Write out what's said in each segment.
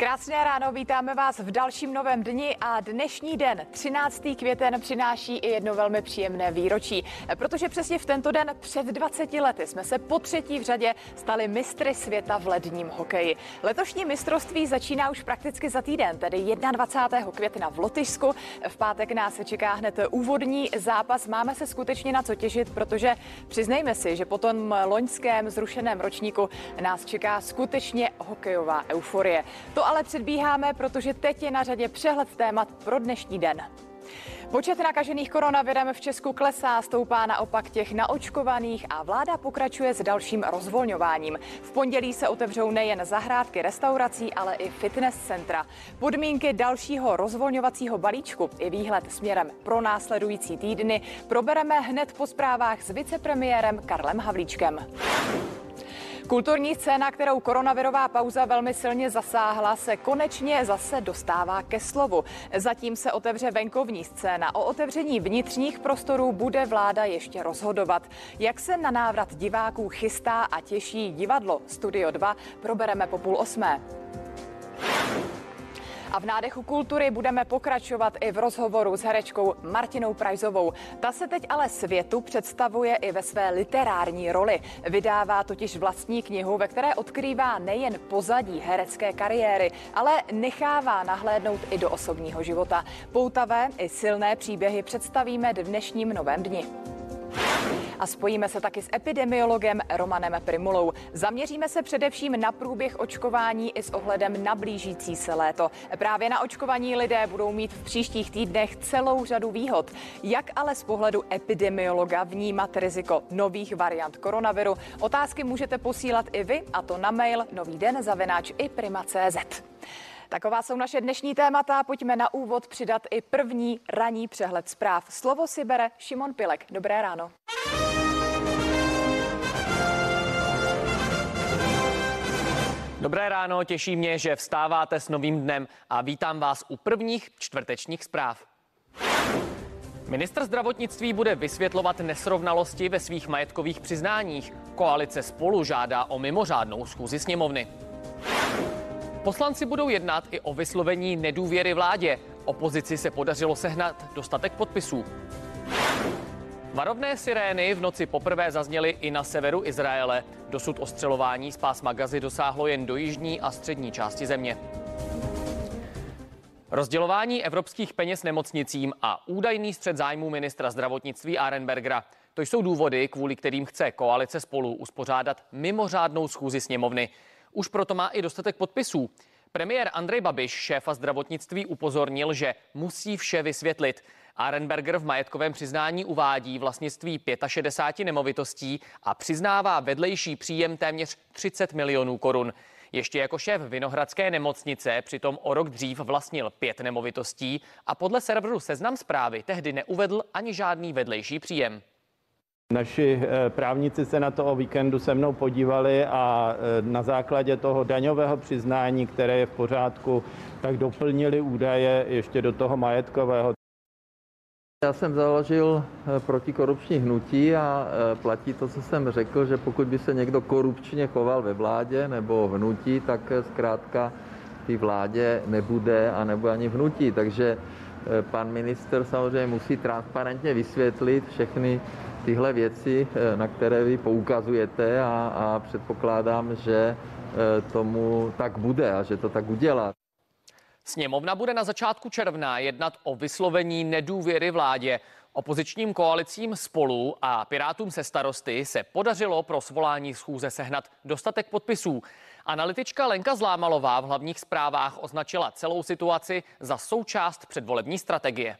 Krásné ráno, vítáme vás v dalším novém dni a dnešní den, 13. květen, přináší i jedno velmi příjemné výročí, protože přesně v tento den před 20 lety jsme se po třetí v řadě stali mistry světa v ledním hokeji. Letošní mistrovství začíná už prakticky za týden, tedy 21. května v Lotyšsku. V pátek nás čeká hned úvodní zápas. Máme se skutečně na co těšit, protože přiznejme si, že po tom loňském zrušeném ročníku nás čeká skutečně hokejová euforie. To ale předbíháme, protože teď je na řadě přehled témat pro dnešní den. Počet nakažených koronavirem v Česku klesá, stoupá naopak těch naočkovaných a vláda pokračuje s dalším rozvolňováním. V pondělí se otevřou nejen zahrádky restaurací, ale i fitness centra. Podmínky dalšího rozvolňovacího balíčku i výhled směrem pro následující týdny probereme hned po zprávách s vicepremiérem Karlem Havlíčkem. Kulturní scéna, kterou koronavirová pauza velmi silně zasáhla, se konečně zase dostává ke slovu. Zatím se otevře venkovní scéna. O otevření vnitřních prostorů bude vláda ještě rozhodovat. Jak se na návrat diváků chystá a těší divadlo Studio 2, probereme po půl osmé. A v nádechu kultury budeme pokračovat i v rozhovoru s herečkou Martinou Prajzovou. Ta se teď ale světu představuje i ve své literární roli. Vydává totiž vlastní knihu, ve které odkrývá nejen pozadí herecké kariéry, ale nechává nahlédnout i do osobního života. Poutavé i silné příběhy představíme dnešním novém dni. A spojíme se taky s epidemiologem Romanem Primulou. Zaměříme se především na průběh očkování i s ohledem na blížící se léto. Právě na očkovaní lidé budou mít v příštích týdnech celou řadu výhod. Jak ale z pohledu epidemiologa vnímat riziko nových variant koronaviru? Otázky můžete posílat i vy, a to na mail nový den zavináč i prima.cz. Taková jsou naše dnešní témata. Pojďme na úvod přidat i první ranní přehled zpráv. Slovo si bere Šimon Pilek. Dobré ráno. Dobré ráno, těší mě, že vstáváte s novým dnem a vítám vás u prvních čtvrtečních zpráv. Ministr zdravotnictví bude vysvětlovat nesrovnalosti ve svých majetkových přiznáních. Koalice spolu žádá o mimořádnou schůzi sněmovny. Poslanci budou jednat i o vyslovení nedůvěry vládě. Opozici se podařilo sehnat dostatek podpisů. Varovné sirény v noci poprvé zazněly i na severu Izraele. Dosud ostřelování z pásma Gazy dosáhlo jen do jižní a střední části země. Rozdělování evropských peněz nemocnicím a údajný střed zájmů ministra zdravotnictví Arenbergera. To jsou důvody, kvůli kterým chce koalice spolu uspořádat mimořádnou schůzi sněmovny. Už proto má i dostatek podpisů. Premiér Andrej Babiš, šéfa zdravotnictví, upozornil, že musí vše vysvětlit. Arenberger v majetkovém přiznání uvádí vlastnictví 65 nemovitostí a přiznává vedlejší příjem téměř 30 milionů korun. Ještě jako šéf Vinohradské nemocnice přitom o rok dřív vlastnil pět nemovitostí a podle serveru Seznam zprávy tehdy neuvedl ani žádný vedlejší příjem. Naši eh, právníci se na to o víkendu se mnou podívali a eh, na základě toho daňového přiznání, které je v pořádku, tak doplnili údaje ještě do toho majetkového. Já jsem založil eh, protikorupční hnutí a platí to, co jsem řekl, že pokud by se někdo korupčně choval ve vládě nebo v hnutí, tak zkrátka ty vládě nebude a nebude ani v hnutí. Takže pan minister samozřejmě musí transparentně vysvětlit všechny tyhle věci, eh, na které vy poukazujete a, a předpokládám, že eh, tomu tak bude a že to tak udělá. Sněmovna bude na začátku června jednat o vyslovení nedůvěry vládě. Opozičním koalicím spolu a Pirátům se starosty se podařilo pro svolání schůze sehnat dostatek podpisů. Analytička Lenka Zlámalová v hlavních zprávách označila celou situaci za součást předvolební strategie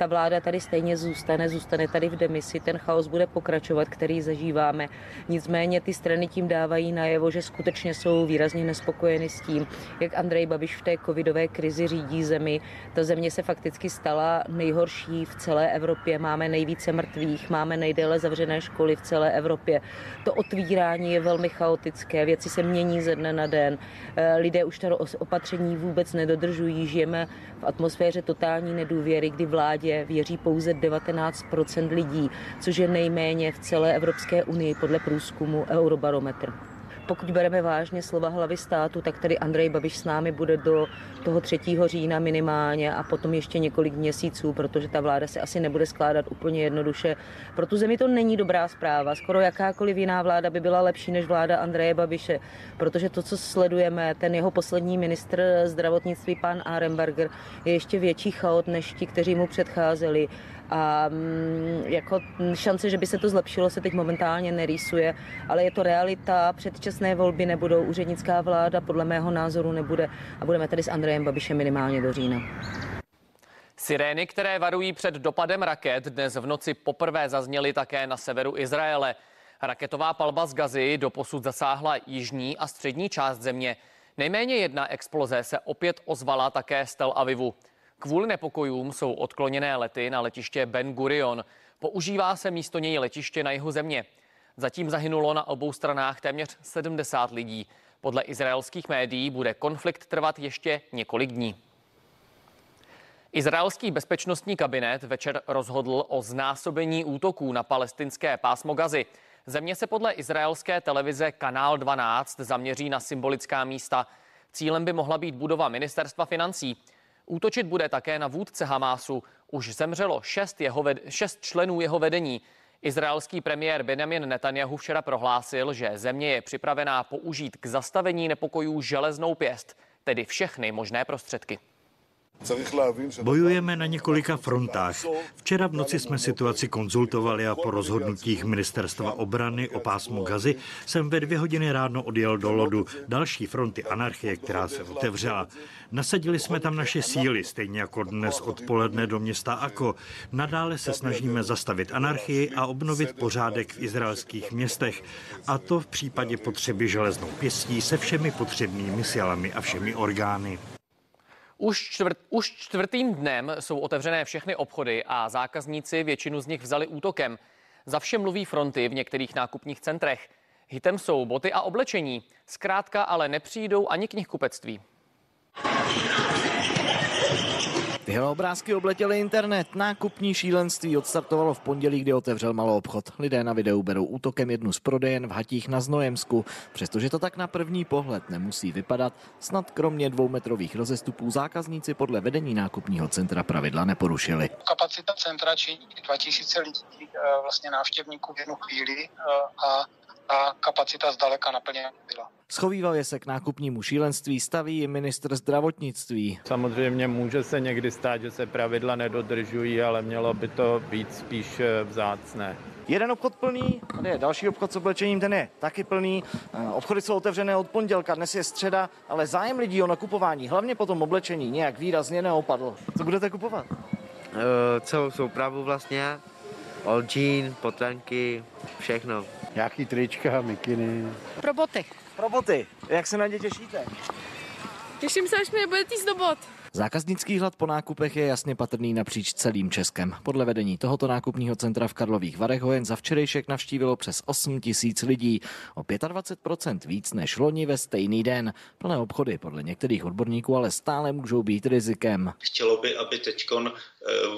ta vláda tady stejně zůstane, zůstane tady v demisi, ten chaos bude pokračovat, který zažíváme. Nicméně ty strany tím dávají najevo, že skutečně jsou výrazně nespokojeny s tím, jak Andrej Babiš v té covidové krizi řídí zemi. Ta země se fakticky stala nejhorší v celé Evropě. Máme nejvíce mrtvých, máme nejdéle zavřené školy v celé Evropě. To otvírání je velmi chaotické, věci se mění ze dne na den. Eh, lidé už to opatření vůbec nedodržují, žijeme v atmosféře totální nedůvěry, kdy vládě vládě věří pouze 19% lidí, což je nejméně v celé Evropské unii podle průzkumu Eurobarometr. Pokud bereme vážně slova hlavy státu, tak tedy Andrej Babiš s námi bude do toho 3. října minimálně a potom ještě několik měsíců, protože ta vláda se asi nebude skládat úplně jednoduše. Pro tu zemi to není dobrá zpráva. Skoro jakákoliv jiná vláda by byla lepší než vláda Andreje Babiše, protože to, co sledujeme, ten jeho poslední ministr zdravotnictví, pan Arenberger, je ještě větší chaot než ti, kteří mu předcházeli a mm, jako šance, že by se to zlepšilo, se teď momentálně nerýsuje, ale je to realita, předčasné volby nebudou, úřednická vláda podle mého názoru nebude a budeme tady s Andrejem Babišem minimálně do října. Sirény, které varují před dopadem raket, dnes v noci poprvé zazněly také na severu Izraele. Raketová palba z Gazy doposud zasáhla jižní a střední část země. Nejméně jedna exploze se opět ozvala také z Tel Avivu. Kvůli nepokojům jsou odkloněné lety na letiště Ben Gurion. Používá se místo něj letiště na jihu země. Zatím zahynulo na obou stranách téměř 70 lidí. Podle izraelských médií bude konflikt trvat ještě několik dní. Izraelský bezpečnostní kabinet večer rozhodl o znásobení útoků na palestinské pásmo Gazy. Země se podle izraelské televize Kanál 12 zaměří na symbolická místa. Cílem by mohla být budova ministerstva financí. Útočit bude také na vůdce Hamásu. Už zemřelo šest, jeho ved- šest členů jeho vedení. Izraelský premiér Benjamin Netanyahu včera prohlásil, že země je připravená použít k zastavení nepokojů železnou pěst, tedy všechny možné prostředky. Bojujeme na několika frontách. Včera v noci jsme situaci konzultovali a po rozhodnutích ministerstva obrany o pásmu Gazy jsem ve dvě hodiny ráno odjel do lodu další fronty anarchie, která se otevřela. Nasadili jsme tam naše síly, stejně jako dnes odpoledne do města Ako. Nadále se snažíme zastavit anarchii a obnovit pořádek v izraelských městech. A to v případě potřeby železnou pěstí se všemi potřebnými silami a všemi orgány. Už, čtvrt, už čtvrtým dnem jsou otevřené všechny obchody a zákazníci většinu z nich vzali útokem. Za vše mluví fronty v některých nákupních centrech. Hitem jsou boty a oblečení. Zkrátka ale nepřijdou ani knihkupectví. Tyhle obrázky obletěly internet. Nákupní šílenství odstartovalo v pondělí, kdy otevřel malou obchod. Lidé na videu berou útokem jednu z prodejen v Hatích na Znojemsku. Přestože to tak na první pohled nemusí vypadat, snad kromě dvoumetrových rozestupů zákazníci podle vedení nákupního centra pravidla neporušili. Kapacita centra činí 2000 lidí, eh, vlastně návštěvníků v jednu chvíli eh, a ta kapacita zdaleka naplněna byla. Schovývavě se k nákupnímu šílenství staví i ministr zdravotnictví. Samozřejmě může se někdy stát, že se pravidla nedodržují, ale mělo by to být spíš eh, vzácné. Jeden obchod plný, tady je další obchod s oblečením, ten je taky plný. Eh, Obchody jsou otevřené od pondělka, dnes je středa, ale zájem lidí o nakupování, hlavně po tom oblečení, nějak výrazně neopadl. Co budete kupovat? Eh, celou soupravu vlastně, old jean, potranky, všechno. Nějaký trička, mikiny. Pro boty. Pro boty. Jak se na ně těšíte? Těším se, až mi bude týst do bot. Zákaznický hlad po nákupech je jasně patrný napříč celým Českem. Podle vedení tohoto nákupního centra v Karlových Varech ho jen za včerejšek navštívilo přes 8 tisíc lidí. O 25% víc než loni ve stejný den. Plné obchody podle některých odborníků ale stále můžou být rizikem. Chtělo by, aby teď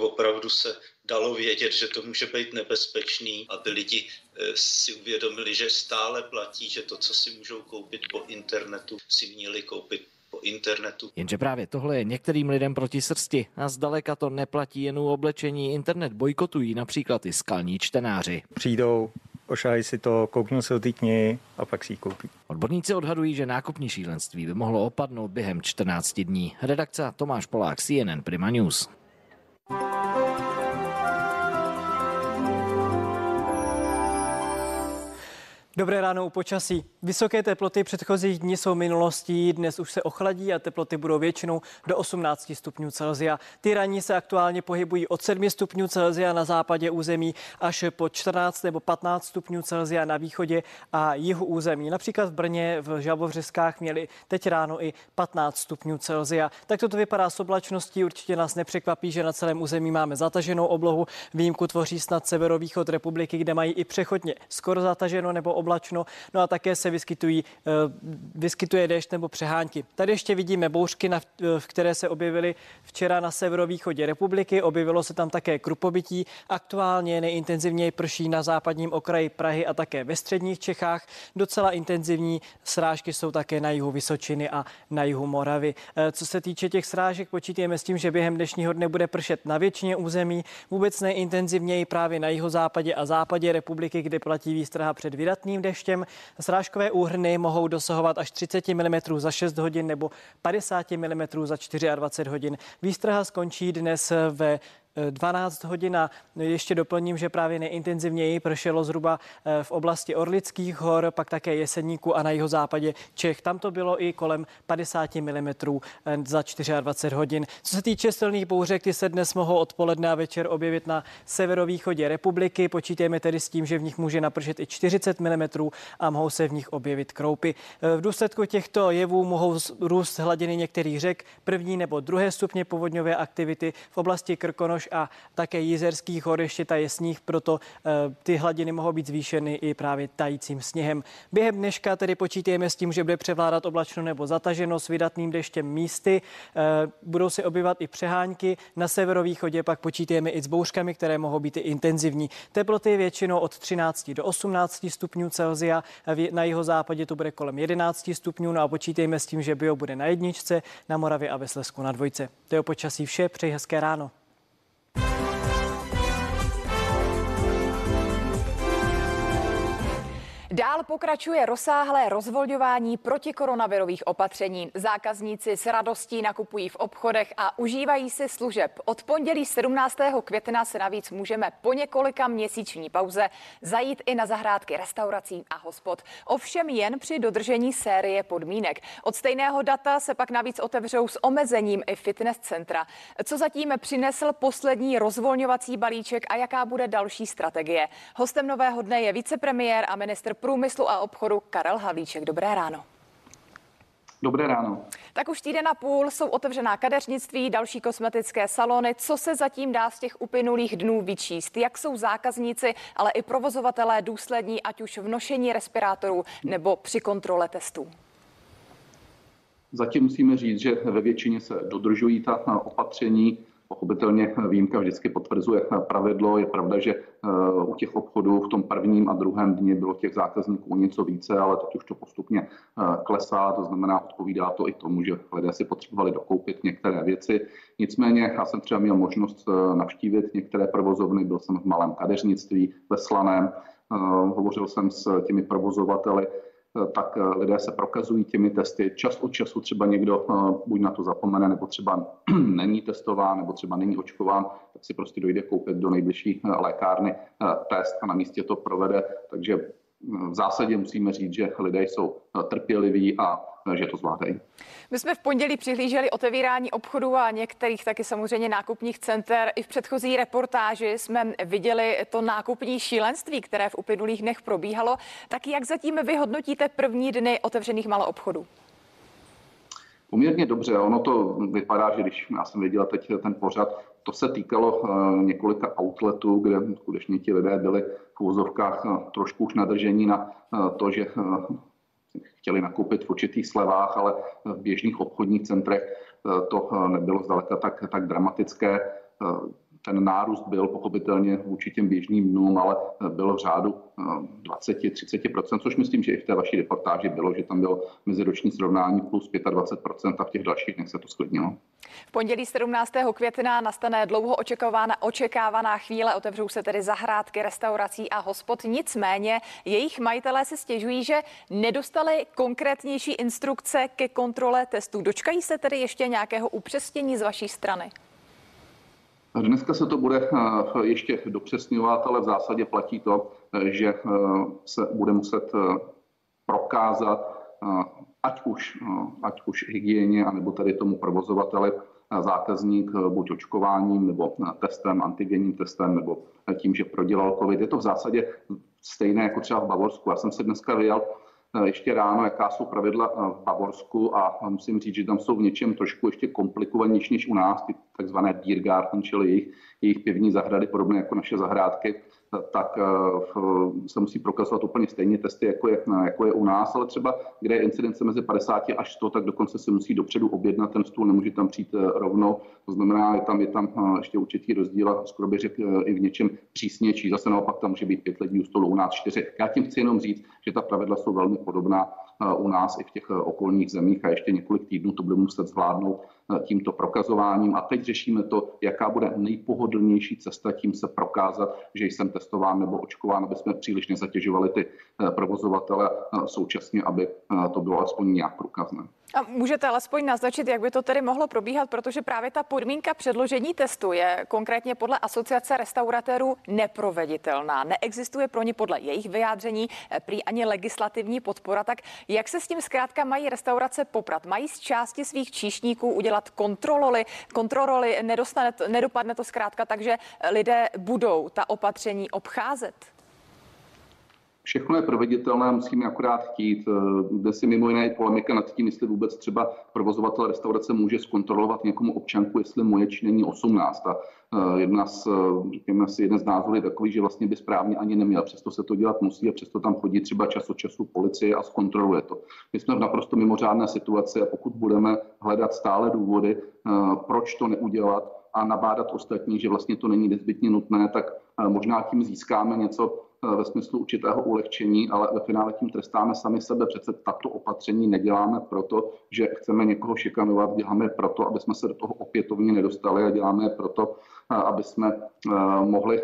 opravdu se dalo vědět, že to může být nebezpečný, aby lidi eh, si uvědomili, že stále platí, že to, co si můžou koupit po internetu, si měli koupit po internetu. Jenže právě tohle je některým lidem proti srsti a zdaleka to neplatí jen u oblečení. Internet bojkotují například i skalní čtenáři. Přijdou, ošahají si to, kouknou se do té knihy a pak si ji koupí. Odborníci odhadují, že nákupní šílenství by mohlo opadnout během 14 dní. Redakce Tomáš Polák, CNN Prima News. Dobré ráno u počasí. Vysoké teploty předchozích dní jsou minulostí, dnes už se ochladí a teploty budou většinou do 18 stupňů Celsia. Ty ranní se aktuálně pohybují od 7 stupňů Celsia na západě území až po 14 nebo 15 stupňů Celsia na východě a jihu území. Například v Brně v Žabovřeskách měli teď ráno i 15 stupňů Celsia. Tak toto vypadá s oblačností, určitě nás nepřekvapí, že na celém území máme zataženou oblohu. Výjimku tvoří snad severovýchod republiky, kde mají i přechodně skoro zataženo nebo oblačno, no a také se vyskytují, vyskytuje déšť nebo přehánky. Tady ještě vidíme bouřky, na, v které se objevily včera na severovýchodě republiky. Objevilo se tam také krupobytí. Aktuálně nejintenzivněji prší na západním okraji Prahy a také ve středních Čechách. Docela intenzivní srážky jsou také na jihu Vysočiny a na jihu Moravy. Co se týče těch srážek, počítáme s tím, že během dnešního dne bude pršet na většině území, vůbec nejintenzivněji právě na jihozápadě a západě republiky, kde platí výstraha před vydatným deštěm. Srážkové úhrny mohou dosahovat až 30 mm za 6 hodin nebo 50 mm za 24 hodin. Výstraha skončí dnes ve 12 hodin a ještě doplním, že právě nejintenzivněji pršelo zhruba eh, v oblasti Orlických hor, pak také Jeseníku a na jeho západě Čech. Tam to bylo i kolem 50 mm eh, za 24 hodin. Co se týče silných bouřek, ty se dnes mohou odpoledne a večer objevit na severovýchodě republiky. Počítáme tedy s tím, že v nich může napršet i 40 mm a mohou se v nich objevit kroupy. Eh, v důsledku těchto jevů mohou růst hladiny některých řek, první nebo druhé stupně povodňové aktivity v oblasti Krkonoš Norož a také Jizerských hor ještě ta je sníh, proto eh, ty hladiny mohou být zvýšeny i právě tajícím sněhem. Během dneška tedy počítáme s tím, že bude převládat oblačno nebo zataženo s vydatným deštěm místy. Eh, budou se objevovat i přehánky. Na severovýchodě pak počítáme i s bouřkami, které mohou být i intenzivní. Teploty většinou od 13 do 18 stupňů Celzia. Na jeho západě to bude kolem 11 stupňů. No a počítejme s tím, že bio bude na jedničce, na Moravě a ve Slesku na dvojce. To je o počasí vše. Přeji hezké ráno. Dál pokračuje rozsáhlé rozvolňování protikoronavirových opatření. Zákazníci s radostí nakupují v obchodech a užívají si služeb. Od pondělí 17. května se navíc můžeme po několika měsíční pauze zajít i na zahrádky restaurací a hospod. Ovšem jen při dodržení série podmínek. Od stejného data se pak navíc otevřou s omezením i fitness centra. Co zatím přinesl poslední rozvolňovací balíček a jaká bude další strategie? Hostem nového dne je vicepremiér a ministr průmyslu a obchodu Karel Havlíček. Dobré ráno. Dobré ráno. Tak už týden a půl jsou otevřená kadeřnictví, další kosmetické salony. Co se zatím dá z těch uplynulých dnů vyčíst? Jak jsou zákazníci, ale i provozovatelé důslední, ať už v nošení respirátorů nebo při kontrole testů? Zatím musíme říct, že ve většině se dodržují ta opatření. Pochopitelně výjimka vždycky potvrzuje pravidlo. Je pravda, že eh, u těch obchodů v tom prvním a druhém dni bylo těch zákazníků něco více, ale teď už to postupně eh, klesá, to znamená, odpovídá to i tomu, že lidé si potřebovali dokoupit některé věci. Nicméně já jsem třeba měl možnost eh, navštívit některé provozovny, byl jsem v malém kadeřnictví ve Slaném, hovořil jsem s těmi provozovateli, tak eh, lidé se prokazují těmi testy. Čas od času třeba někdo eh, buď na to zapomene, nebo třeba není testován, nebo třeba není očkován, tak si prostě dojde koupit do nejbližší lékárny test a na místě to provede. Takže v zásadě musíme říct, že lidé jsou trpěliví a že to zvládají. My jsme v pondělí přihlíželi otevírání obchodů a některých taky samozřejmě nákupních center. I v předchozí reportáži jsme viděli to nákupní šílenství, které v uplynulých dnech probíhalo. Tak jak zatím vyhodnotíte první dny otevřených maloobchodů? Poměrně dobře. Ono to vypadá, že když já jsem viděla teď ten pořad, to se týkalo eh, několika outletů, kde skutečně ti lidé byli v úzovkách eh, trošku už nadržení na eh, to, že chtěli nakoupit v určitých slevách, ale v běžných obchodních centrech to nebylo zdaleka tak, tak dramatické ten nárůst byl pochopitelně vůči těm běžným dnům, ale byl v řádu 20-30%, což myslím, že i v té vaší reportáži bylo, že tam bylo meziroční srovnání plus 25% a v těch dalších dnech se to sklidnilo. V pondělí 17. května nastane dlouho očekávaná, očekávaná chvíle, otevřou se tedy zahrádky, restaurací a hospod. Nicméně jejich majitelé se stěžují, že nedostali konkrétnější instrukce ke kontrole testů. Dočkají se tedy ještě nějakého upřesnění z vaší strany? Dneska se to bude eh, ještě dopřesňovat, ale v zásadě platí to, eh, že eh, se bude muset prokázat, ať už, ať už hygieně, anebo tady tomu provozovateli, zákazník buď očkováním, nebo testem, antigenním testem, nebo tím, že prodělal COVID. Je to v zásadě stejné jako třeba v Bavorsku. Já jsem se dneska vyjel Eh, ještě ráno, jaká jsou pravidla eh, v Bavorsku a musím říct, že tam jsou v něčem trošku ještě komplikovanější než u nás, ty takzvané Biergarten, čili jejich, jejich pivní zahrady, podobné jako naše zahrádky. Tak se musí prokazovat úplně stejně testy, jako je, jako je u nás, ale třeba kde je incidence mezi 50 až 100, tak dokonce se musí dopředu objednat ten stůl, nemůže tam přijít rovnou. To znamená, je tam, je tam ještě určitý rozdíl a skoro bych řekl i v něčem přísnější. Zase naopak tam může být pět lidí u stolu, u nás čtyři. Já tím chci jenom říct, že ta pravidla jsou velmi podobná u nás i v těch okolních zemích a ještě několik týdnů to bude muset zvládnout tímto prokazováním. A teď řešíme to, jaká bude nejpohodlnější cesta tím se prokázat, že jsem testován nebo očkován, aby jsme příliš nezatěžovali ty provozovatele současně, aby to bylo aspoň nějak průkazné. A můžete alespoň naznačit, jak by to tedy mohlo probíhat, protože právě ta podmínka předložení testu je konkrétně podle asociace restauratérů neproveditelná. Neexistuje pro ně podle jejich vyjádření eh, prý ani legislativní podpora. Tak jak se s tím zkrátka mají restaurace poprat? Mají z části svých číšníků udělat kontrololy, kontrololy nedostane, nedopadne to zkrátka takže lidé budou ta opatření obcházet? Všechno je proveditelné, musíme akorát chtít. Jde si mimo jiné polemika nad tím, jestli vůbec třeba provozovatel restaurace může zkontrolovat někomu občanku, jestli mu je či není 18. A eh, jedna z, řekněme si, jeden z názorů je takový, že vlastně by správně ani neměl. Přesto se to dělat musí a přesto tam chodí třeba čas od času policie a zkontroluje to. My jsme v naprosto mimořádné situaci a pokud budeme hledat stále důvody, eh, proč to neudělat a nabádat ostatní, že vlastně to není nezbytně nutné, tak eh, možná tím získáme něco Eh, ve smyslu určitého ulehčení, ale ve finále tím trestáme sami sebe. Přece tato opatření neděláme proto, že chceme někoho šikanovat, děláme proto, aby jsme se do toho opětovně nedostali a děláme proto, eh, aby jsme eh, mohli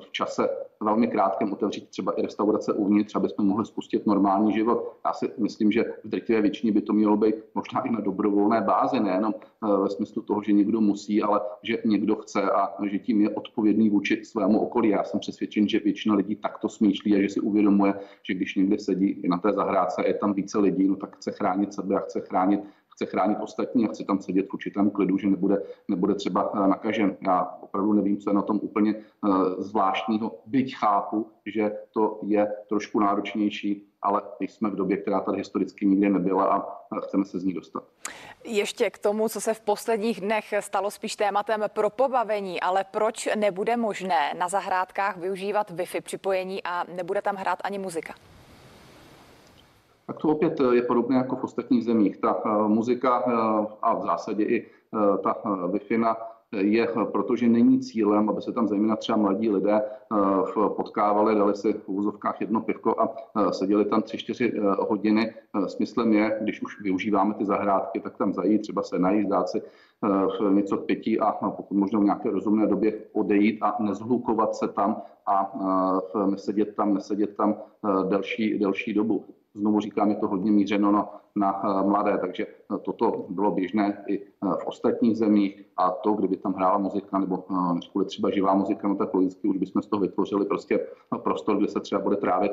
v čase velmi krátkém otevřít třeba i restaurace uvnitř, aby jsme mohli spustit normální život. Já si myslím, že v drtivé většině by to mělo být možná i na dobrovolné bázi, nejenom ve smyslu toho, že někdo musí, ale že někdo chce a že tím je odpovědný vůči svému okolí. Já jsem přesvědčen, že většina lidí tak takto smýšlí a že si uvědomuje, že když někde sedí na té zahrádce je tam více lidí, no tak chce chránit sebe a chce chránit chce chránit ostatní a chce tam sedět v určitém klidu, že nebude, nebude třeba eh, nakažen. Já opravdu nevím, co je na tom úplně eh, zvláštního, byť chápu, že to je trošku náročnější, ale jsme v době, která tady historicky nikdy nebyla a chceme se z ní dostat. Ještě k tomu, co se v posledních dnech stalo spíš tématem pro pobavení, ale proč nebude možné na zahrádkách využívat Wi-Fi připojení a nebude tam hrát ani muzika? Tak to opět je podobné jako v ostatních zemích. Ta uh, muzika uh, a v zásadě i ta Wi-Fi je, protože není cílem, aby se tam zejména třeba mladí lidé potkávali, dali si v úzovkách jedno pivko a seděli tam tři čtyři hodiny. Smyslem je, když už využíváme ty zahrádky, tak tam zajít, třeba se najít, dát si něco k pití a pokud možno v nějaké rozumné době odejít a nezhlukovat se tam a nesedět tam, nesedět tam delší, delší dobu. Znovu říkám, je to hodně mířeno na, na eh, mladé, takže eh, toto bylo běžné i eh, v ostatních zemích a to, kdyby tam hrála muzika nebo než třeba živá muzika, no tak logicky už bychom z toho vytvořili prostě prostor, kde se třeba bude trávit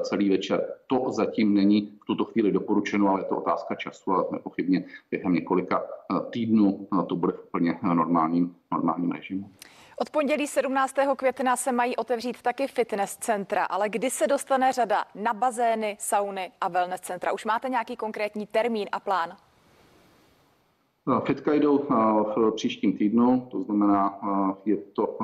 celý večer. To zatím není v tuto chvíli doporučeno, ale je to otázka času a nepochybně během několika týdnů to bude v úplně normálním, normálním režimu. Od pondělí 17. května se mají otevřít taky fitness centra, ale kdy se dostane řada na bazény, sauny a wellness centra? Už máte nějaký konkrétní termín a plán? No, fitka jdou v příštím týdnu, to znamená, je to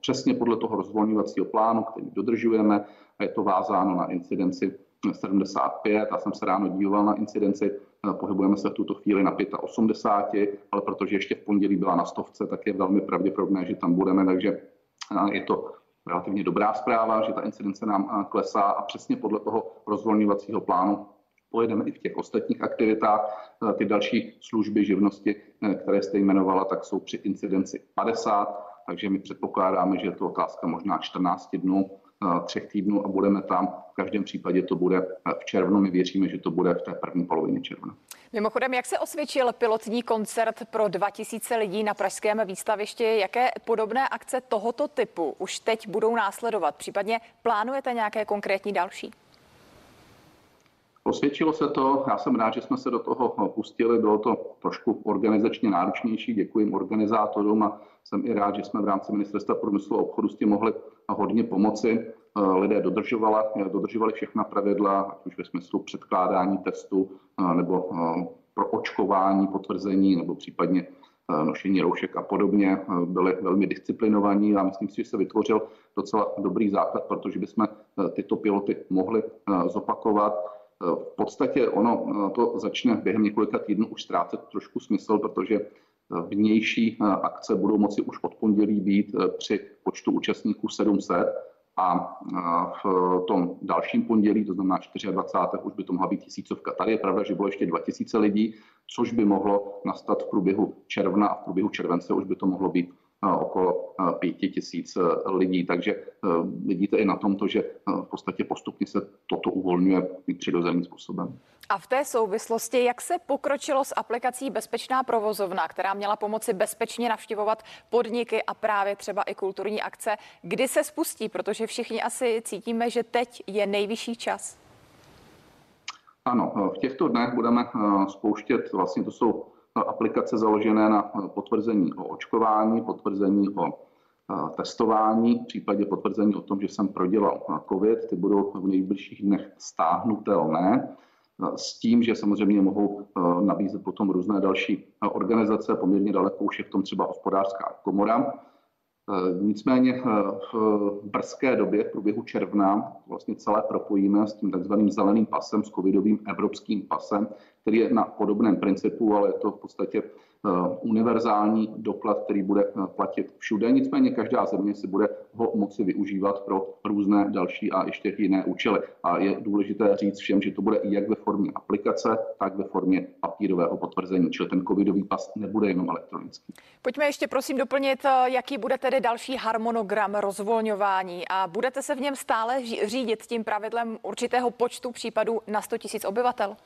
přesně podle toho rozvolňovacího plánu, který dodržujeme a je to vázáno na incidenci 75. Já jsem se ráno díval na incidenci Pohybujeme se v tuto chvíli na 85, ale protože ještě v pondělí byla na stovce, tak je velmi pravděpodobné, že tam budeme, takže je to relativně dobrá zpráva, že ta incidence nám klesá a přesně podle toho rozvolňovacího plánu pojedeme i v těch ostatních aktivitách. Ty další služby živnosti, které jste jmenovala, tak jsou při incidenci 50, takže my předpokládáme, že je to otázka možná 14 dnů třech týdnů a budeme tam. V každém případě to bude v červnu. My věříme, že to bude v té první polovině června. Mimochodem, jak se osvědčil pilotní koncert pro 2000 lidí na Pražském výstavišti? Jaké podobné akce tohoto typu už teď budou následovat? Případně plánujete nějaké konkrétní další? Osvědčilo se to, já jsem rád, že jsme se do toho pustili, bylo to trošku organizačně náročnější, děkuji organizátorům a jsem i rád, že jsme v rámci ministerstva průmyslu a obchodu s tím mohli hodně pomoci. Lidé dodržovali, dodržovali všechna pravidla, ať už ve smyslu předkládání testu nebo pro očkování, potvrzení nebo případně nošení roušek a podobně, byli velmi disciplinovaní a myslím si, že se vytvořil docela dobrý základ, protože bychom tyto piloty mohli zopakovat. V podstatě ono to začne během několika týdnů už ztrácet trošku smysl, protože vnější akce budou moci už od pondělí být při počtu účastníků 700 a v tom dalším pondělí, to znamená 24. už by to mohla být tisícovka. Tady je pravda, že bylo ještě 2000 lidí, což by mohlo nastat v průběhu června a v průběhu července už by to mohlo být okolo pěti tisíc lidí. Takže vidíte i na tomto, že v podstatě postupně se toto uvolňuje přirozeným způsobem. A v té souvislosti, jak se pokročilo s aplikací Bezpečná provozovna, která měla pomoci bezpečně navštěvovat podniky a právě třeba i kulturní akce, kdy se spustí, protože všichni asi cítíme, že teď je nejvyšší čas. Ano, v těchto dnech budeme spouštět, vlastně to jsou aplikace založené na potvrzení o očkování, potvrzení o testování, v případě potvrzení o tom, že jsem prodělal COVID, ty budou v nejbližších dnech stáhnutelné s tím, že samozřejmě mohou nabízet potom různé další organizace, poměrně daleko už je v tom třeba hospodářská komora. Nicméně v brzké době, v průběhu června, vlastně celé propojíme s tím takzvaným zeleným pasem, s covidovým evropským pasem, který je na podobném principu, ale je to v podstatě Eh, univerzální doklad, který bude eh, platit všude. Nicméně každá země si bude ho moci využívat pro různé další a ještě jiné účely. A je důležité říct všem, že to bude i jak ve formě aplikace, tak ve formě papírového potvrzení, čili ten covidový pas nebude jenom elektronický. Pojďme ještě prosím doplnit, eh, jaký bude tedy další harmonogram rozvolňování a budete se v něm stále řídit tím pravidlem určitého počtu případů na 100 000 obyvatel?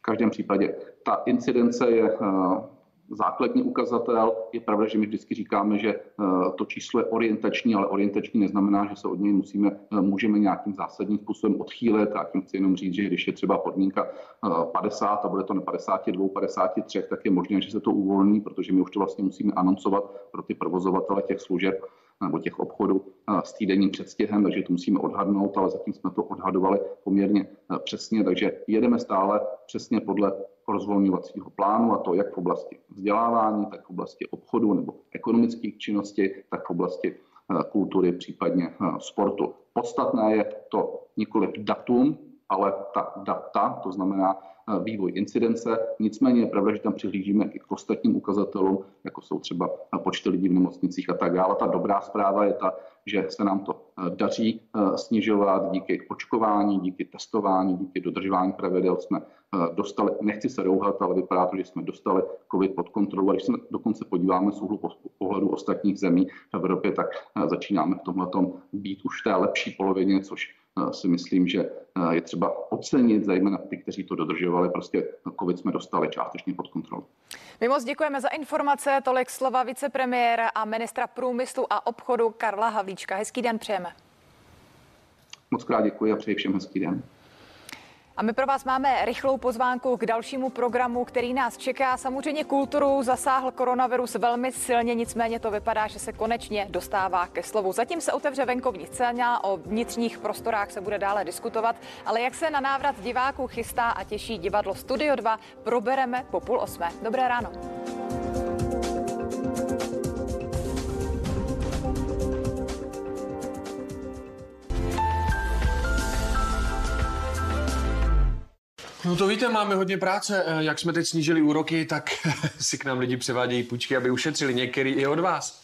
V každém případě ta incidence je eh, základní ukazatel. Je pravda, že my vždycky říkáme, že eh, to číslo je orientační, ale orientační neznamená, že se od něj musíme, eh, můžeme nějakým zásadním způsobem odchýlit. A tím chci jenom říct, že když je třeba podmínka 50 a bude to na 52, 53, tak je možné, že se to uvolní, protože my už to vlastně musíme anoncovat pro ty provozovatele těch služeb nebo těch obchodů s týdenním předstihem, takže to musíme odhadnout, ale zatím jsme to odhadovali poměrně přesně, takže jedeme stále přesně podle rozvolňovacího plánu a to jak v oblasti vzdělávání, tak v oblasti obchodu nebo ekonomických činností, tak v oblasti kultury, případně sportu. Podstatné je to nikoli datum, ale ta data, to znamená Eh, vývoj incidence. Nicméně je pravda, že tam přihlížíme i k ostatním ukazatelům, jako jsou třeba eh, počty lidí v nemocnicích a tak dále. Ta dobrá zpráva je ta, že se nám to eh, daří snižovat díky očkování, díky testování, díky dodržování pravidel jsme dostali, nechci se rouhat, ale vypadá to, že jsme dostali COVID pod kontrolu. A když se dokonce podíváme z úhlu pohledu ostatních zemí v Evropě, tak začínáme v tomhle být už v té lepší polovině, což si myslím, že eh, je třeba ocenit, zejména ty, kteří to dodržovali. Prostě COVID jsme dostali částečně pod kontrolu. My moc děkujeme za informace. Tolik slova vicepremiéra a ministra průmyslu a obchodu Karla Havlíčka. Hezký den přejeme. Moc krát děkuji a přeji všem hezký den. A my pro vás máme rychlou pozvánku k dalšímu programu, který nás čeká. Samozřejmě kulturu zasáhl koronavirus velmi silně, nicméně to vypadá, že se konečně dostává ke slovu. Zatím se otevře venkovní scéna, o vnitřních prostorách se bude dále diskutovat, ale jak se na návrat diváků chystá a těší divadlo Studio 2, probereme po půl osmé. Dobré ráno. No to víte, máme hodně práce. Eh, jak jsme teď snížili úroky, tak si k nám lidi převádějí půjčky, aby ušetřili některý i od vás.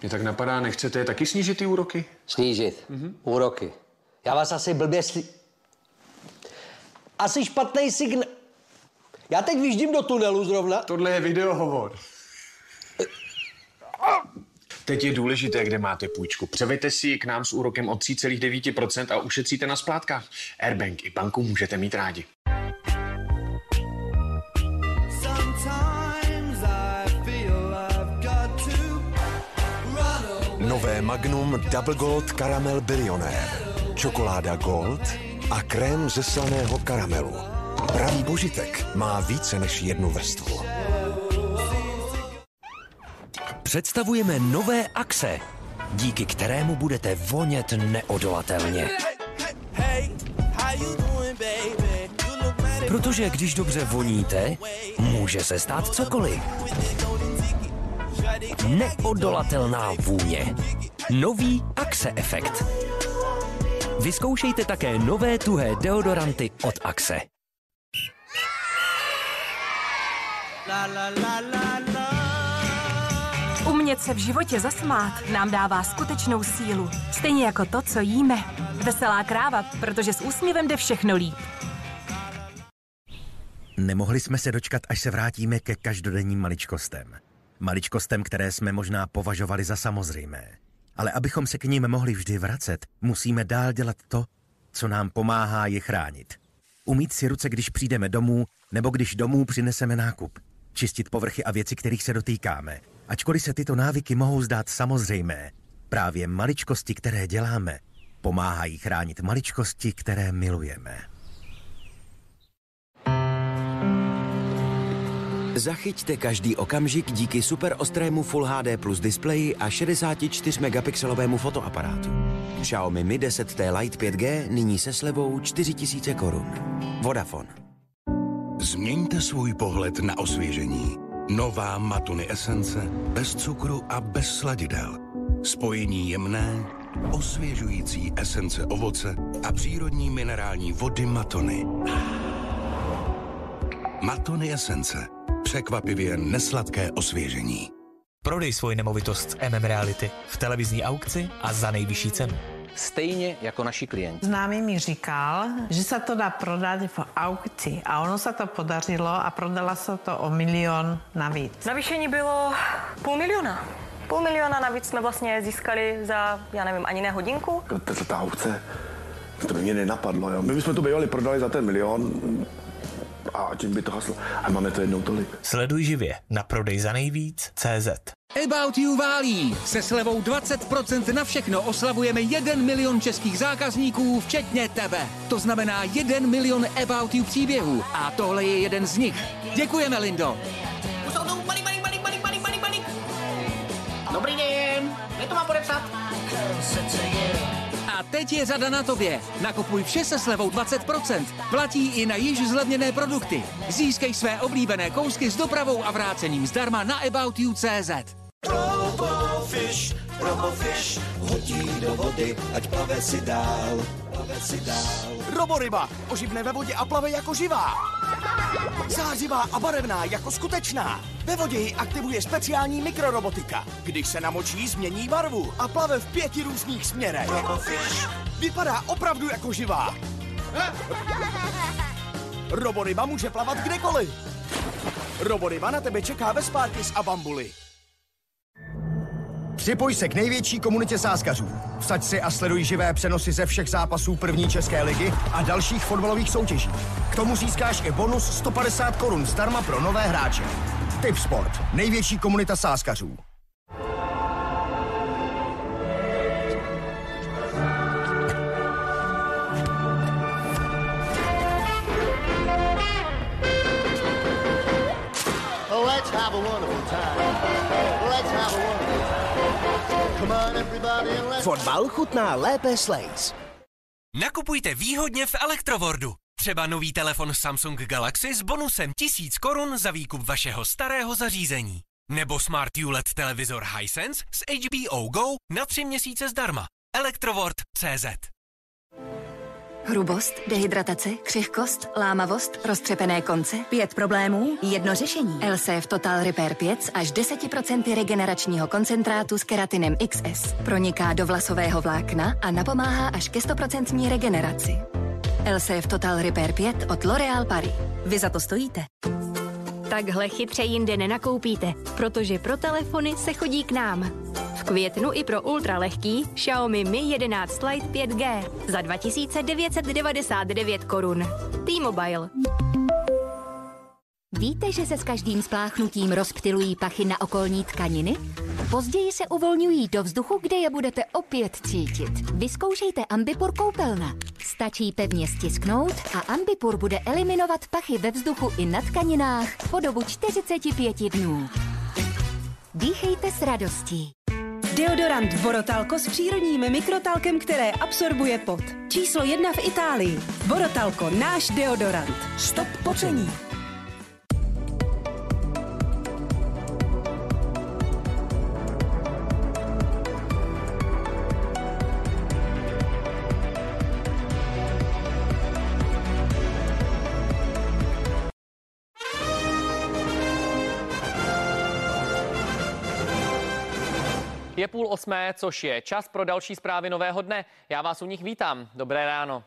Mě tak napadá, nechcete taky snížit ty úroky? Snížit? Mm-hmm. Úroky. Já vás asi blbě sli... Asi špatný signál. Já teď vyjíždím do tunelu zrovna. Tohle je videohovor. Teď je důležité, kde máte půjčku. Převejte si ji k nám s úrokem o 3,9% a ušetříte na splátkách. Airbank i banku můžete mít rádi. Magnum Double Gold Caramel Billionaire. Čokoláda Gold a krém ze slaného karamelu. Pravý božitek má více než jednu vrstvu. Představujeme nové akce, díky kterému budete vonět neodolatelně. Protože když dobře voníte, může se stát cokoliv. Neodolatelná vůně. Nový Axe efekt. Vyzkoušejte také nové tuhé deodoranty od Axe. Umět se v životě zasmát nám dává skutečnou sílu. Stejně jako to, co jíme. Veselá kráva, protože s úsměvem jde všechno líp. Nemohli jsme se dočkat, až se vrátíme ke každodenním maličkostem. Maličkostem, které jsme možná považovali za samozřejmé. Ale abychom se k ním mohli vždy vracet, musíme dál dělat to, co nám pomáhá je chránit. Umít si ruce, když přijdeme domů, nebo když domů přineseme nákup. Čistit povrchy a věci, kterých se dotýkáme. Ačkoliv se tyto návyky mohou zdát samozřejmé, právě maličkosti, které děláme, pomáhají chránit maličkosti, které milujeme. Zachyťte každý okamžik díky super ostrému Full HD Plus displeji a 64 megapixelovému fotoaparátu. Xiaomi Mi 10T Lite 5G nyní se slevou 4000 korun. Vodafone. Změňte svůj pohled na osvěžení. Nová Matuny esence bez cukru a bez sladidel. Spojení jemné, osvěžující esence ovoce a přírodní minerální vody Matony. Matony esence. Překvapivě nesladké osvěžení. Prodej svoji nemovitost s MM Reality v televizní aukci a za nejvyšší cenu. Stejně jako naši klienti. Známý mi říkal, že se to dá prodat v aukci a ono se to podařilo a prodala se to o milion navíc. Navýšení bylo půl miliona. Půl miliona navíc jsme vlastně získali za, já nevím, ani ne hodinku. Ta, ta aukce, to by mě nenapadlo. Jo. My bychom to bývali prodali za ten milion, a tím by to haslo. A máme to jednou tolik. Sleduj živě na prodej za nejvíc CZ. About You válí. Se slevou 20% na všechno oslavujeme 1 milion českých zákazníků, včetně tebe. To znamená 1 milion About You příběhů. A tohle je jeden z nich. Děkujeme, Lindo. Dobrý den, kde to mám podepsat? A teď je řada na tobě. Nakupuj vše se slevou 20%. Platí i na již zlevněné produkty. Získej své oblíbené kousky s dopravou a vrácením zdarma na aboutyou.cz. Robofish, Robofish, hodí do vody, ať plave si dál, plave si dál. Roboryba, oživne ve vodě a plave jako živá. Zářivá a barevná jako skutečná. Ve vodě ji aktivuje speciální mikrorobotika. Když se namočí, změní barvu a plave v pěti různých směrech. Robofish. Vypadá opravdu jako živá. Roboryba může plavat kdekoliv. Roboryba na tebe čeká ve Sparkis a Bambuli. Připoj se k největší komunitě sáskařů. Vsaď si a sleduj živé přenosy ze všech zápasů první České ligy a dalších fotbalových soutěží. K tomu získáš i bonus 150 korun zdarma pro nové hráče. Tip Sport. Největší komunita sáskařů. Fotbal chutná lépe s Lays. Nakupujte výhodně v Elektrowordu. Třeba nový telefon Samsung Galaxy s bonusem 1000 korun za výkup vašeho starého zařízení. Nebo Smart ULED televizor Hisense s HBO Go na 3 měsíce zdarma. Elektroworld.cz Hrubost, dehydratace, křehkost, lámavost, roztřepené konce. Pět problémů, jedno řešení. LCF Total Repair 5 s až 10% regeneračního koncentrátu s keratinem XS. Proniká do vlasového vlákna a napomáhá až ke 100% regeneraci. LCF Total Repair 5 od L'Oréal Paris. Vy za to stojíte. Takhle chytře jinde nenakoupíte, protože pro telefony se chodí k nám. Květnu i pro ultralehký Xiaomi Mi 11 Lite 5G za 2999 korun. T-Mobile. Víte, že se s každým spláchnutím rozptilují pachy na okolní tkaniny? Později se uvolňují do vzduchu, kde je budete opět cítit. Vyzkoušejte Ambipur koupelna. Stačí pevně stisknout a Ambipur bude eliminovat pachy ve vzduchu i na tkaninách po dobu 45 dnů. Dýchejte s radostí. Deodorant Borotalko s přírodním mikrotalkem, které absorbuje pot. Číslo jedna v Itálii. Borotalko, náš deodorant. Stop pocení. Osmé, což je čas pro další zprávy nového dne. Já vás u nich vítám. Dobré ráno.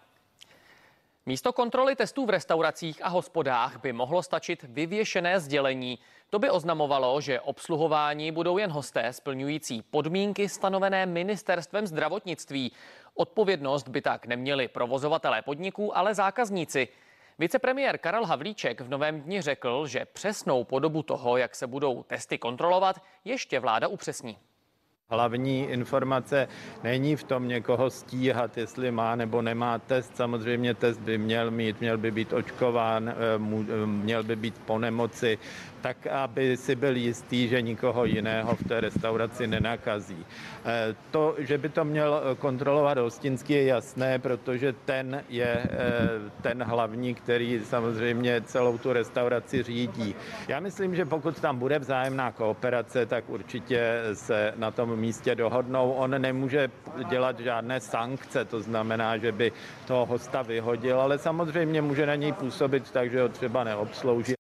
Místo kontroly testů v restauracích a hospodách by mohlo stačit vyvěšené sdělení. To by oznamovalo, že obsluhování budou jen hosté splňující podmínky stanovené ministerstvem zdravotnictví. Odpovědnost by tak neměli provozovatelé podniků, ale zákazníci. Vicepremiér Karel Havlíček v Novém dni řekl, že přesnou podobu toho, jak se budou testy kontrolovat, ještě vláda upřesní. Hlavní informace není v tom někoho stíhat, jestli má nebo nemá test. Samozřejmě test by měl mít, měl by být očkován, eh, eh, měl by být po nemoci, tak aby si byl jistý, že nikoho jiného v té restauraci nenakazí. Eh, to, že by to měl kontrolovat hostinský, je jasné, protože ten je ten hlavní, který samozřejmě celou tu restauraci řídí. Já myslím, že pokud tam bude vzájemná kooperace, tak určitě se na tom místě dohodnou. On nemůže dělat žádné sankce, to znamená, že by toho hosta vyhodil, ale samozřejmě může na něj působit tak, že ho třeba neobslouží.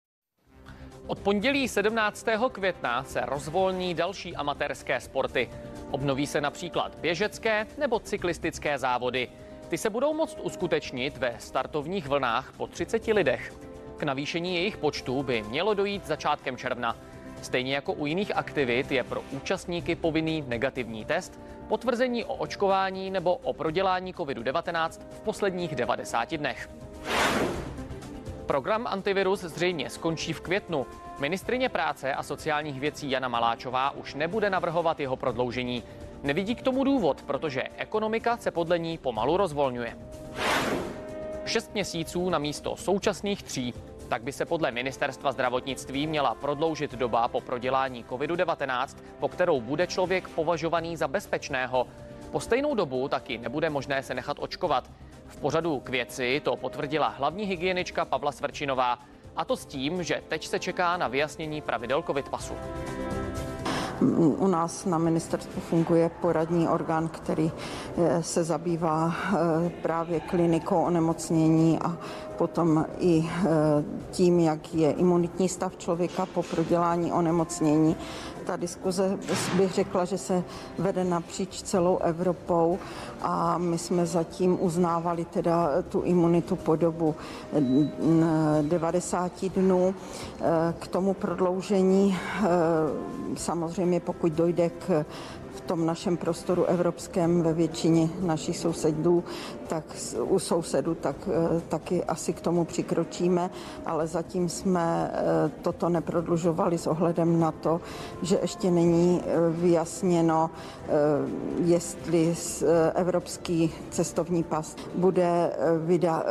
Od pondělí 17. května se rozvolní další amatérské sporty. Obnoví se například běžecké nebo cyklistické závody. Ty se budou moct uskutečnit ve startovních vlnách po 30 lidech. K navýšení jejich počtu by mělo dojít začátkem června. Stejně jako u jiných aktivit je pro účastníky povinný negativní test, potvrzení o očkování nebo o prodělání COVID-19 v posledních 90 dnech. Program antivirus zřejmě skončí v květnu. Ministrině práce a sociálních věcí Jana Maláčová už nebude navrhovat jeho prodloužení. Nevidí k tomu důvod, protože ekonomika se podle ní pomalu rozvolňuje. Šest měsíců na místo současných tří tak by se podle ministerstva zdravotnictví měla prodloužit doba po prodělání COVID-19, po kterou bude člověk považovaný za bezpečného. Po stejnou dobu taky nebude možné se nechat očkovat. V pořadu k věci to potvrdila hlavní hygienička Pavla Svrčinová. A to s tím, že teď se čeká na vyjasnění pravidel COVID pasu. U nás na ministerstvu funguje poradní orgán, který eh, se zabývá eh, právě klinikou onemocnění a potom i eh, tím, jak je imunitní stav člověka po prodělání onemocnění ta diskuze bych řekla, že se vede napříč celou Evropou a my jsme zatím uznávali teda tu imunitu po dobu 90 dnů. K tomu prodloužení samozřejmě pokud dojde k tom našem prostoru evropském ve většině našich sousedů, tak u sousedů, tak eh, taky asi k tomu přikročíme, ale zatím jsme eh, toto neprodlužovali s ohledem na to, že ještě není eh, vyjasněno, jestli evropský cestovní pas bude vyda,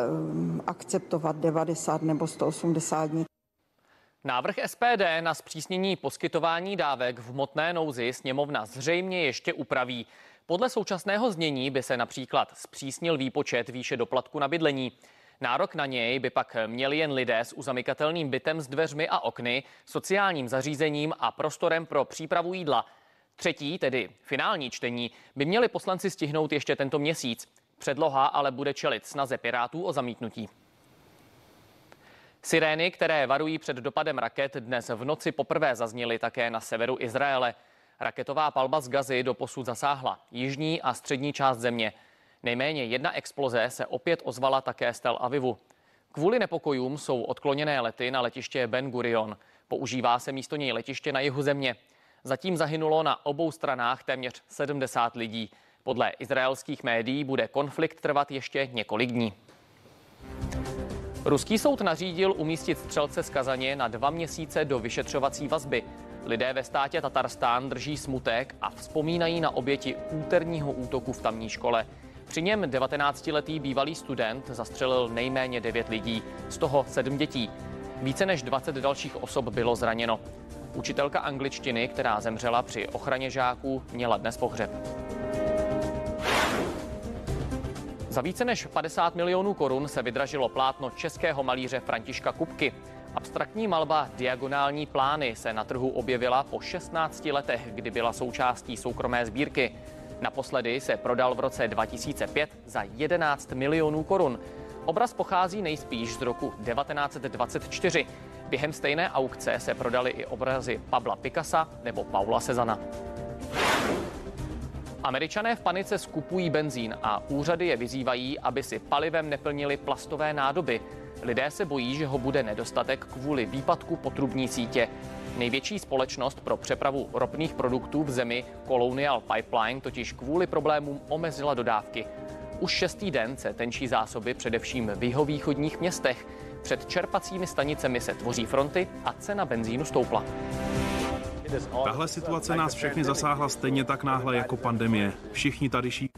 akceptovat 90 nebo 180 dní. Návrh SPD na zpřísnění poskytování dávek v hmotné nouzi sněmovna zřejmě ještě upraví. Podle současného znění by se například zpřísnil výpočet výše doplatku na bydlení. Nárok na něj by pak měli jen lidé s uzamykatelným bytem s dveřmi a okny, sociálním zařízením a prostorem pro přípravu jídla. Třetí, tedy finální čtení, by měli poslanci stihnout ještě tento měsíc. Předloha ale bude čelit snaze Pirátů o zamítnutí. Sirény, které varují před dopadem raket, dnes v noci poprvé zazněly také na severu Izraele. Raketová palba z Gazy do posud zasáhla jižní a střední část země. Nejméně jedna exploze se opět ozvala také z Tel Avivu. Kvůli nepokojům jsou odkloněné lety na letiště Ben Gurion. Používá se místo něj letiště na jihu země. Zatím zahynulo na obou stranách téměř 70 lidí. Podle izraelských médií bude konflikt trvat ještě několik dní. Ruský soud nařídil umístit střelce z Kazaně na dva měsíce do vyšetřovací vazby. Lidé ve státě Tatarstán drží smutek a vzpomínají na oběti úterního útoku v tamní škole. Při něm 19-letý bývalý student zastřelil nejméně 9 lidí, z toho 7 dětí. Více než 20 dalších osob bylo zraněno. Učitelka angličtiny, která zemřela při ochraně žáků, měla dnes pohřeb. Za více než 50 milionů korun se vydražilo plátno českého malíře Františka Kupky. Abstraktní malba Diagonální plány se na trhu objevila po 16 letech, kdy byla součástí soukromé sbírky. Naposledy se prodal v roce 2005 za 11 milionů korun. Obraz pochází nejspíš z roku 1924. Během stejné aukce se prodaly i obrazy Pabla Picasa nebo Paula Sezana. Američané v panice skupují benzín a úřady je vyzývají, aby si palivem neplnili plastové nádoby. Lidé se bojí, že ho bude nedostatek kvůli výpadku potrubní sítě. Největší společnost pro přepravu ropných produktů v zemi Colonial Pipeline totiž kvůli problémům omezila dodávky. Už šestý den se tenčí zásoby především v jihovýchodních městech. Před čerpacími stanicemi se tvoří fronty a cena benzínu stoupla. Tahle situace nás všechny zasáhla stejně tak náhle jako pandemie. Všichni tady ší...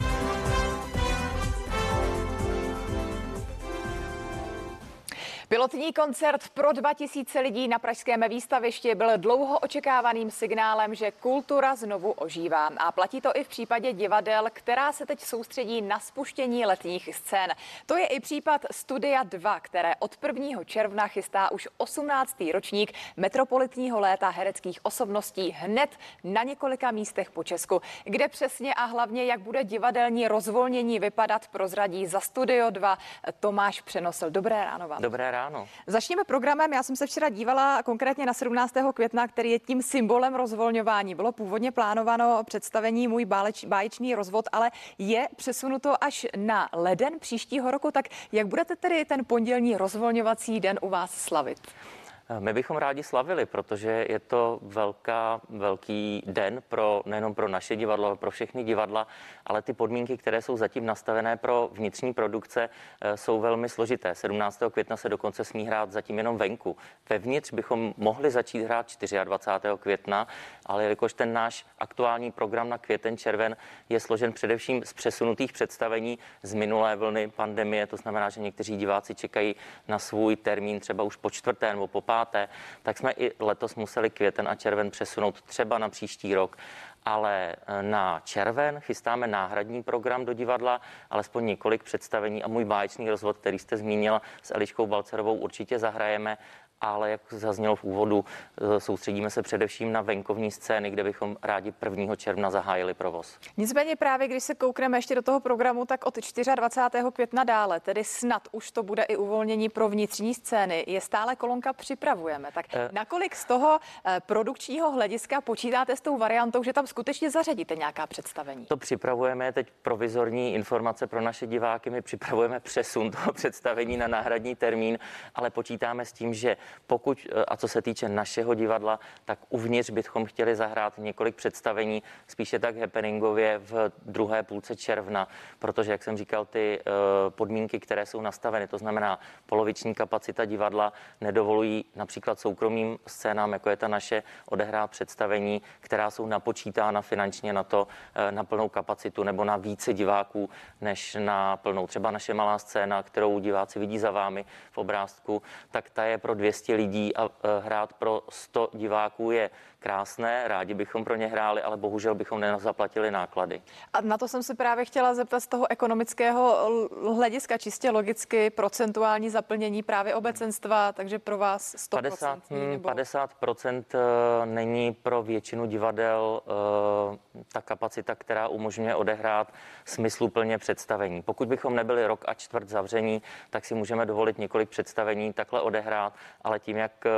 Pilotní koncert pro 2000 lidí na pražském výstavišti byl dlouho očekávaným signálem, že kultura znovu ožívá. A platí to i v případě divadel, která se teď soustředí na spuštění letních scén. To je i případ Studia 2, které od 1. června chystá už 18. ročník metropolitního léta hereckých osobností hned na několika místech po Česku. Kde přesně a hlavně, jak bude divadelní rozvolnění vypadat, prozradí za Studio 2 Tomáš Přenosil. Dobré ráno vám. Dobré ráno ráno. Začněme programem. Já jsem se včera dívala konkrétně na 17. května, který je tím symbolem rozvolňování. Bylo původně plánováno představení Můj báleč, báječný rozvod, ale je přesunuto až na leden příštího roku. Tak jak budete tedy ten pondělní rozvolňovací den u vás slavit? My bychom rádi slavili, protože je to velká, velký den pro nejenom pro naše divadlo, ale pro všechny divadla, ale ty podmínky, které jsou zatím nastavené pro vnitřní produkce, eh, jsou velmi složité. 17. května se dokonce smí hrát zatím jenom venku. Vevnitř bychom mohli začít hrát 24. května, ale jelikož ten náš aktuální program na květen červen je složen především z přesunutých představení z minulé vlny pandemie, to znamená, že někteří diváci čekají na svůj termín třeba už po čtvrté nebo po páté, tak jsme i letos museli květen a červen přesunout třeba na příští rok ale eh, na červen chystáme náhradní program do divadla, alespoň několik představení a můj báječný rozvod, který jste zmínila s Eliškou Balcerovou, určitě zahrajeme ale jak zaznělo v úvodu, eh, soustředíme se především na venkovní scény, kde bychom rádi 1. června zahájili provoz. Nicméně právě, když se koukneme ještě do toho programu, tak od 24. května dále, tedy snad už to bude i uvolnění pro vnitřní scény, je stále kolonka připravujeme. Tak eh. nakolik z toho eh, produkčního hlediska počítáte s tou variantou, že tam skutečně zařadíte nějaká představení? To připravujeme teď provizorní informace pro naše diváky. My připravujeme přesun toho představení na náhradní termín, ale počítáme s tím, že pokud, eh, a co se týče našeho divadla, tak uvnitř bychom chtěli zahrát několik představení, spíše tak happeningově v druhé půlce června, protože, jak jsem říkal, ty eh, podmínky, které jsou nastaveny, to znamená poloviční kapacita divadla, nedovolují například soukromým scénám, jako je ta naše, odehrát představení, která jsou napočítána finančně na to, eh, na plnou kapacitu nebo na více diváků, než na plnou. Třeba naše malá scéna, kterou diváci vidí za vámi v obrázku, tak ta je pro 200 200 lidí a e, hrát pro 100 diváků je krásné, rádi bychom pro ně hráli, ale bohužel bychom nezaplatili náklady. A na to jsem se právě chtěla zeptat z toho ekonomického hlediska, čistě logicky, procentuální zaplnění právě obecenstva, takže pro vás 100%. 50, nebo... 50% není pro většinu divadel e, ta kapacita, která umožňuje odehrát smysluplně představení. Pokud bychom nebyli rok a čtvrt zavření, tak si můžeme dovolit několik představení takhle odehrát, ale tím, jak e,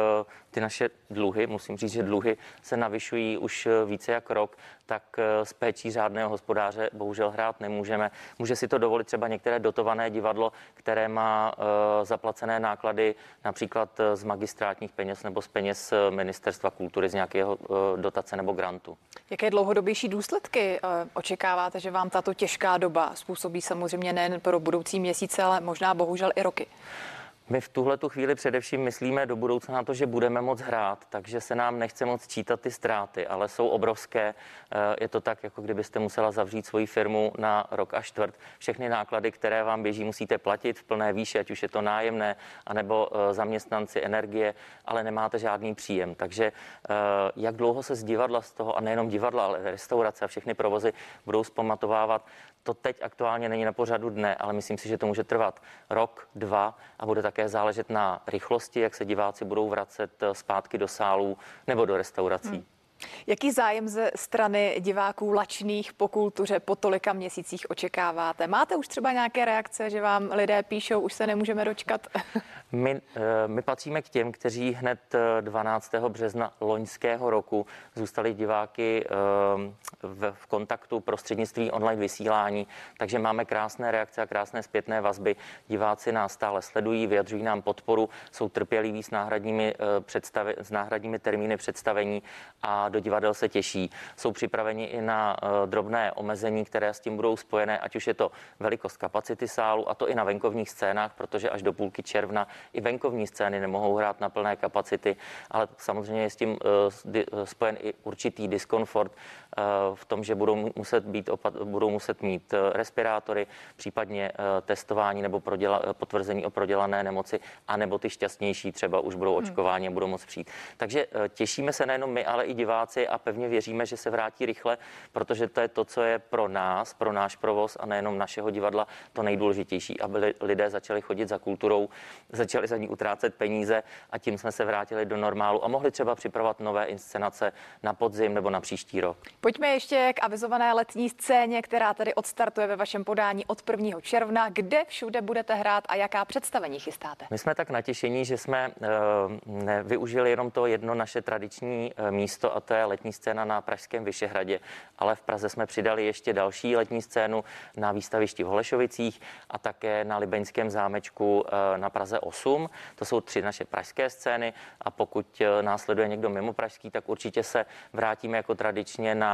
ty naše dluhy, musím říct, že dluhy se navyšují už eh, více jak rok, tak eh, s péčí řádného hospodáře bohužel hrát nemůžeme. Může si to dovolit třeba některé dotované divadlo, které má eh, zaplacené náklady například z magistrátních peněz nebo z peněz Ministerstva kultury z nějakého dotace nebo grantu. Jaké dlouhodobější důsledky očekáváte, že vám tato těžká doba způsobí samozřejmě nejen pro budoucí měsíce, ale možná bohužel i roky? My v tuhle tu chvíli především myslíme do budoucna na to, že budeme moc hrát, takže se nám nechce moc čítat ty ztráty, ale jsou obrovské. Eh, je to tak, jako kdybyste musela zavřít svoji firmu na rok a čtvrt. Všechny náklady, které vám běží, musíte platit v plné výši, ať už je to nájemné, anebo eh, zaměstnanci energie, ale nemáte žádný příjem. Takže eh, jak dlouho se z divadla z toho, a nejenom divadla, ale restaurace a všechny provozy budou zpamatovávat, to teď aktuálně není na pořadu dne, ale myslím si, že to může trvat rok, dva a bude také záležet na rychlosti, jak se diváci budou vracet eh, zpátky do sálů nebo do restaurací. Hmm. Jaký zájem ze strany diváků lačných po kultuře po tolika měsících očekáváte? Máte už třeba nějaké reakce, že vám lidé píšou, už se nemůžeme dočkat? My, eh, my patříme k těm, kteří hned 12. Eh, března loňského roku zůstali diváky eh, v, kontaktu prostřednictví online vysílání, takže máme krásné reakce a krásné zpětné vazby. Diváci nás stále sledují, vyjadřují nám podporu, jsou trpěliví s náhradními, představi, s náhradními termíny představení a do divadel se těší. Jsou připraveni i na drobné omezení, které s tím budou spojené, ať už je to velikost kapacity sálu, a to i na venkovních scénách, protože až do půlky června i venkovní scény nemohou hrát na plné kapacity, ale samozřejmě je s tím eh, eh, spojen i určitý diskomfort eh, v tom, že budou muset, být, budou muset mít respirátory, případně testování nebo proděla, potvrzení o prodělané nemoci, anebo ty šťastnější třeba už budou hmm. očkováni a budou moct přijít. Takže těšíme se nejenom my, ale i diváci a pevně věříme, že se vrátí rychle, protože to je to, co je pro nás, pro náš provoz a nejenom našeho divadla to nejdůležitější, aby lidé začali chodit za kulturou, začali za ní utrácet peníze a tím jsme se vrátili do normálu a mohli třeba připravovat nové inscenace na podzim nebo na příští rok. Pojďme ještě k avizované letní scéně, která tady odstartuje ve vašem podání od 1. června. Kde všude budete hrát a jaká představení chystáte? My jsme tak natěšení, že jsme uh, využili jenom to jedno naše tradiční uh, místo a to je letní scéna na Pražském Vyšehradě, ale v Praze jsme přidali ještě další letní scénu na výstavišti v Holešovicích a také na Libeňském zámečku uh, na Praze 8. To jsou tři naše pražské scény a pokud eh, následuje někdo mimo pražský, tak určitě se vrátíme jako tradičně na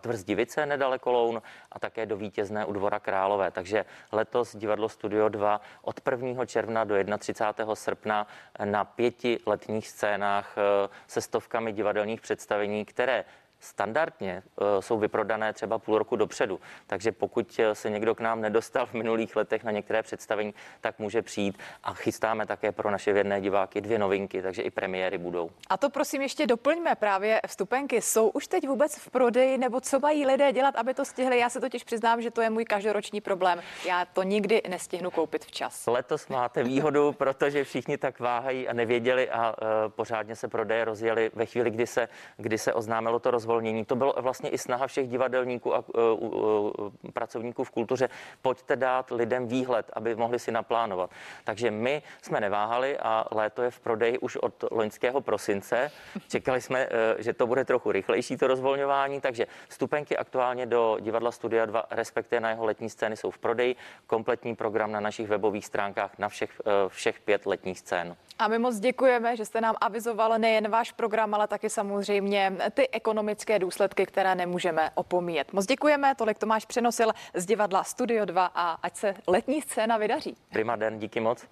Tvrz Divice nedaleko Loun a také do vítězné u Dvora Králové. Takže letos divadlo Studio 2 od 1. června do 31. srpna na pěti letních scénách uh, se stovkami divadelních představení, které standardně uh, jsou vyprodané třeba půl roku dopředu. Takže pokud eh, se někdo k nám nedostal v minulých letech na některé představení, tak může přijít a chystáme také pro naše věrné diváky dvě novinky, takže i premiéry budou. A to prosím ještě doplňme právě vstupenky. Jsou už teď vůbec v prodeji nebo co mají lidé dělat, aby to stihli? Já se totiž přiznám, že to je můj každoroční problém. Já to nikdy nestihnu koupit včas. Letos máte výhodu, protože všichni tak váhají a nevěděli a uh, pořádně se prodeje rozjeli ve chvíli, kdy se, kdy se oznámilo to rozvolnění rozvolnění. To bylo vlastně i snaha všech divadelníků a uh, uh, pracovníků v kultuře. Pojďte dát lidem výhled, aby mohli si naplánovat. Takže my jsme neváhali a léto je v prodeji už od loňského prosince. Čekali jsme, uh, že to bude trochu rychlejší to rozvolňování, takže vstupenky aktuálně do divadla Studia 2, respektive na jeho letní scény, jsou v prodeji. Kompletní program na našich webových stránkách na všech, všech pět letních scén. A my moc děkujeme, že jste nám avizoval nejen váš program, ale taky samozřejmě ty ekonomické důsledky, které nemůžeme opomíjet. Moc děkujeme, tolik Tomáš přenosil z divadla Studio 2 a ať se letní scéna vydaří. Prima den, díky moc.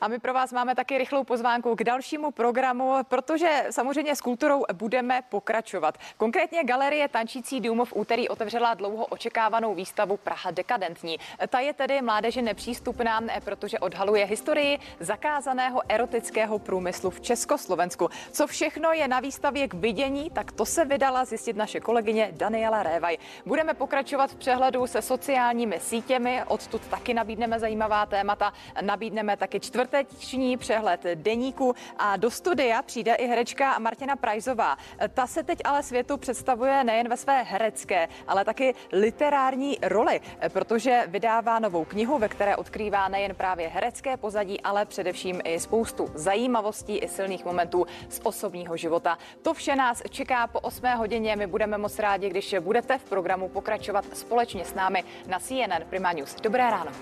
A my pro vás máme taky rychlou pozvánku k dalšímu programu, protože samozřejmě s kulturou budeme pokračovat. Konkrétně galerie Tančící dům v úterý otevřela dlouho očekávanou výstavu Praha dekadentní. Ta je tedy mládeže nepřístupná, protože odhaluje historii zakázaného erotického průmyslu v Československu. Co všechno je na výstavě k vidění, tak to se vydala zjistit naše kolegyně Daniela Révaj. Budeme pokračovat v přehledu se sociálními sítěmi, odtud taky nabídneme zajímavá témata, nabídneme taky čtvrt čtvrteční přehled deníku a do studia přijde i herečka Martina Prajzová. Ta se teď ale světu představuje nejen ve své herecké, ale taky literární roli, protože vydává novou knihu, ve které odkrývá nejen právě herecké pozadí, ale především i spoustu zajímavostí i silných momentů z osobního života. To vše nás čeká po 8 hodině. My budeme moc rádi, když budete v programu pokračovat společně s námi na CNN Prima News. Dobré ráno.